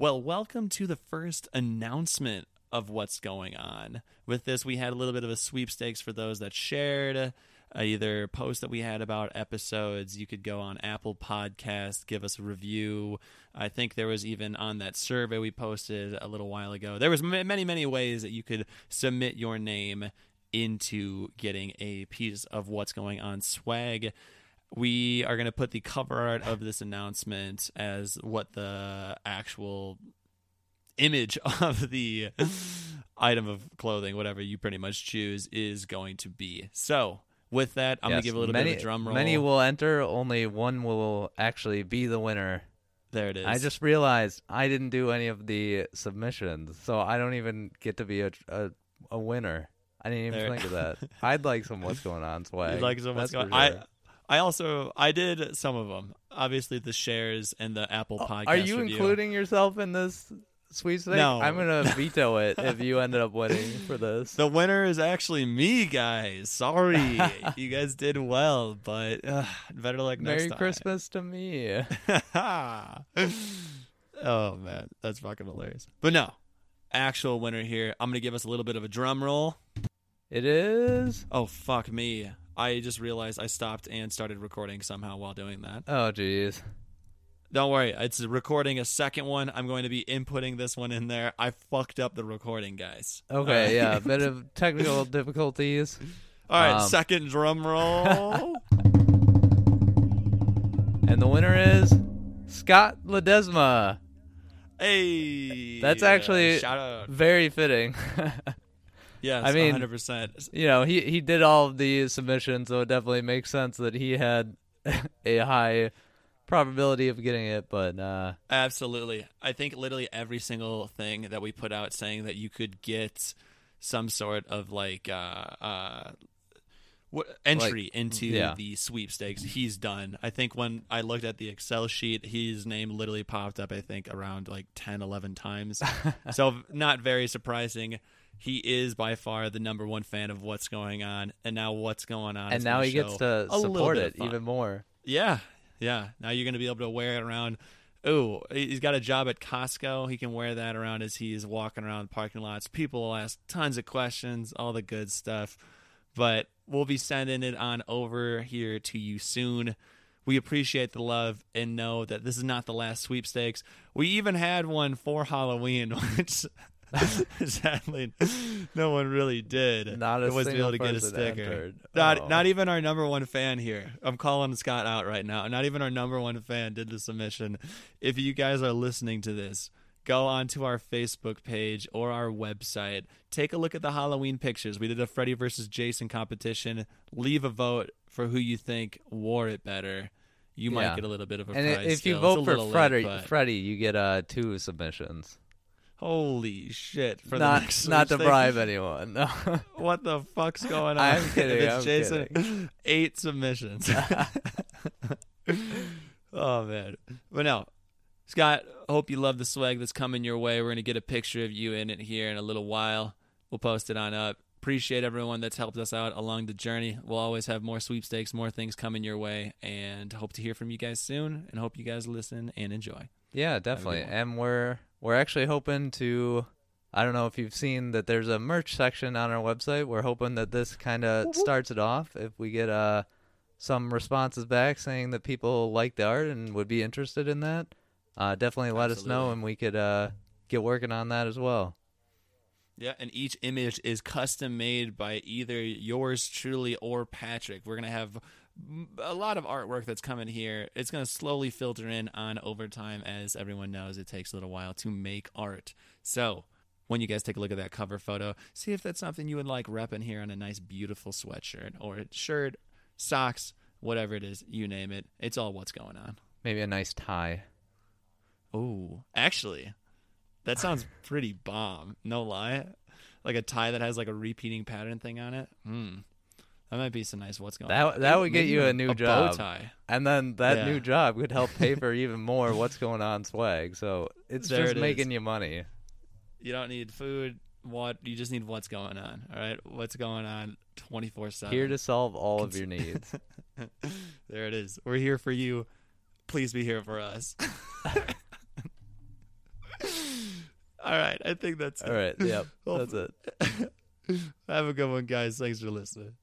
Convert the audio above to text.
Well, welcome to the first announcement of what's going on. With this, we had a little bit of a sweepstakes for those that shared uh, either posts that we had about episodes. You could go on Apple Podcast, give us a review. I think there was even on that survey we posted a little while ago. There was many, many ways that you could submit your name into getting a piece of what's going on swag we are going to put the cover art of this announcement as what the actual image of the item of clothing, whatever you pretty much choose, is going to be. So, with that, I'm going to give a little many, bit of a drum roll. Many will enter, only one will actually be the winner. there it is. I just realized I didn't do any of the submissions, so I don't even get to be a a, a winner. I didn't even There- think of that. I'd like some what's going on swag. You'd like some That's going. I sure. I also I did some of them. Obviously, the shares and the Apple podcast. Oh, Are you review. including yourself in this sweepstake? No. I'm gonna veto it if you ended up winning for this. The winner is actually me, guys. Sorry, you guys did well, but uh, better luck next Merry time. Christmas to me. oh man, that's fucking hilarious. But no, actual winner here. I'm gonna give us a little bit of a drum roll. It is. Oh fuck me! I just realized I stopped and started recording somehow while doing that. Oh jeez. Don't worry, it's recording a second one. I'm going to be inputting this one in there. I fucked up the recording, guys. Okay, All yeah, a bit of technical difficulties. All right, Um, second drum roll. And the winner is Scott Ledesma. hey, That's actually-. Very fitting. Yes, I mean- 100. percent you know, he he did all of the submissions, so it definitely makes sense that he had a high probability of getting it. But uh, Absolutely. I think literally every single thing that we put out saying that you could get some sort of like uh uh what entry into yeah. the sweepstakes he's done. I think when I looked at the Excel sheet, his name literally popped up I think around like 10 11 times. so not very surprising. He is by far the number one fan of what's going on, and now what's going on. and now he gets to support it even more. Yeah, yeah. Now you're going to be able to wear it around. Oh, he's got a job at Costco. He can wear that around as he's walking around parking lots. People will ask tons of questions, all the good stuff. But we'll be sending it on over here to you soon. We appreciate the love and know that this is not the last sweepstakes. We even had one for Halloween, which sadly no one really did. Not a was able to get a sticker. entered. Not Oh. not even our number one fan here. I'm calling Scott out right now. Not even our number one fan did the submission. If you guys are listening to this, go onto our Facebook page or our website. Take a look at the Halloween pictures. We did a Freddy versus Jason competition. Leave a vote for who you think wore it better. You might Yeah. get a little bit of a And prize. if you still. It's vote for little late, Freddy, you get uh two submissions. holy shit! For the not next not to sweepstakes? bribe anyone. No. What the fuck's going on? I'm kidding, it's I'm Jason, kidding. eight submissions. oh man, but no, Scott. Hope you love the swag that's coming your way. We're gonna get a picture of you in it here in a little while. We'll post it on up. Appreciate everyone that's helped us out along the journey. We'll always have more sweepstakes, more things coming your way, and hope to hear from you guys soon. And hope you guys listen and enjoy. Yeah, definitely. And we're we're actually hoping to I don't know if you've seen that there's a merch section on our website. We're hoping that this kind of starts it off. If we get uh some responses back saying that people like the art and would be interested in that, uh definitely let us know and we could uh get working on that as well. Yeah, and each image is custom made by either yours truly or Patrick. We're gonna have a lot of artwork that's coming here. It's gonna slowly filter in on over time, as everyone knows. It takes a little while to make art. So when you guys take a look at that cover photo, see if that's something you would like repping here on a nice, beautiful sweatshirt or shirt, socks, whatever it is, you name it. It's all what's going on. Maybe a nice tie. Oh, actually, that sounds pretty bomb. No lie, like a tie that has like a repeating pattern thing on it. Hmm, that might be some nice. What's going? That- on. that would get Maybe you a new bow job. tie. And then that Yeah. new job could help pay for even more what's going on swag. So it's There just it is. making you money. You don't need food. What you just need what's going on. All right, what's going on twenty four seven. Here to solve all of your needs. there it is. We're here for you. Please be here for us. All right, I think that's All right. Yep. That's it. Have a good one, guys. Thanks for listening.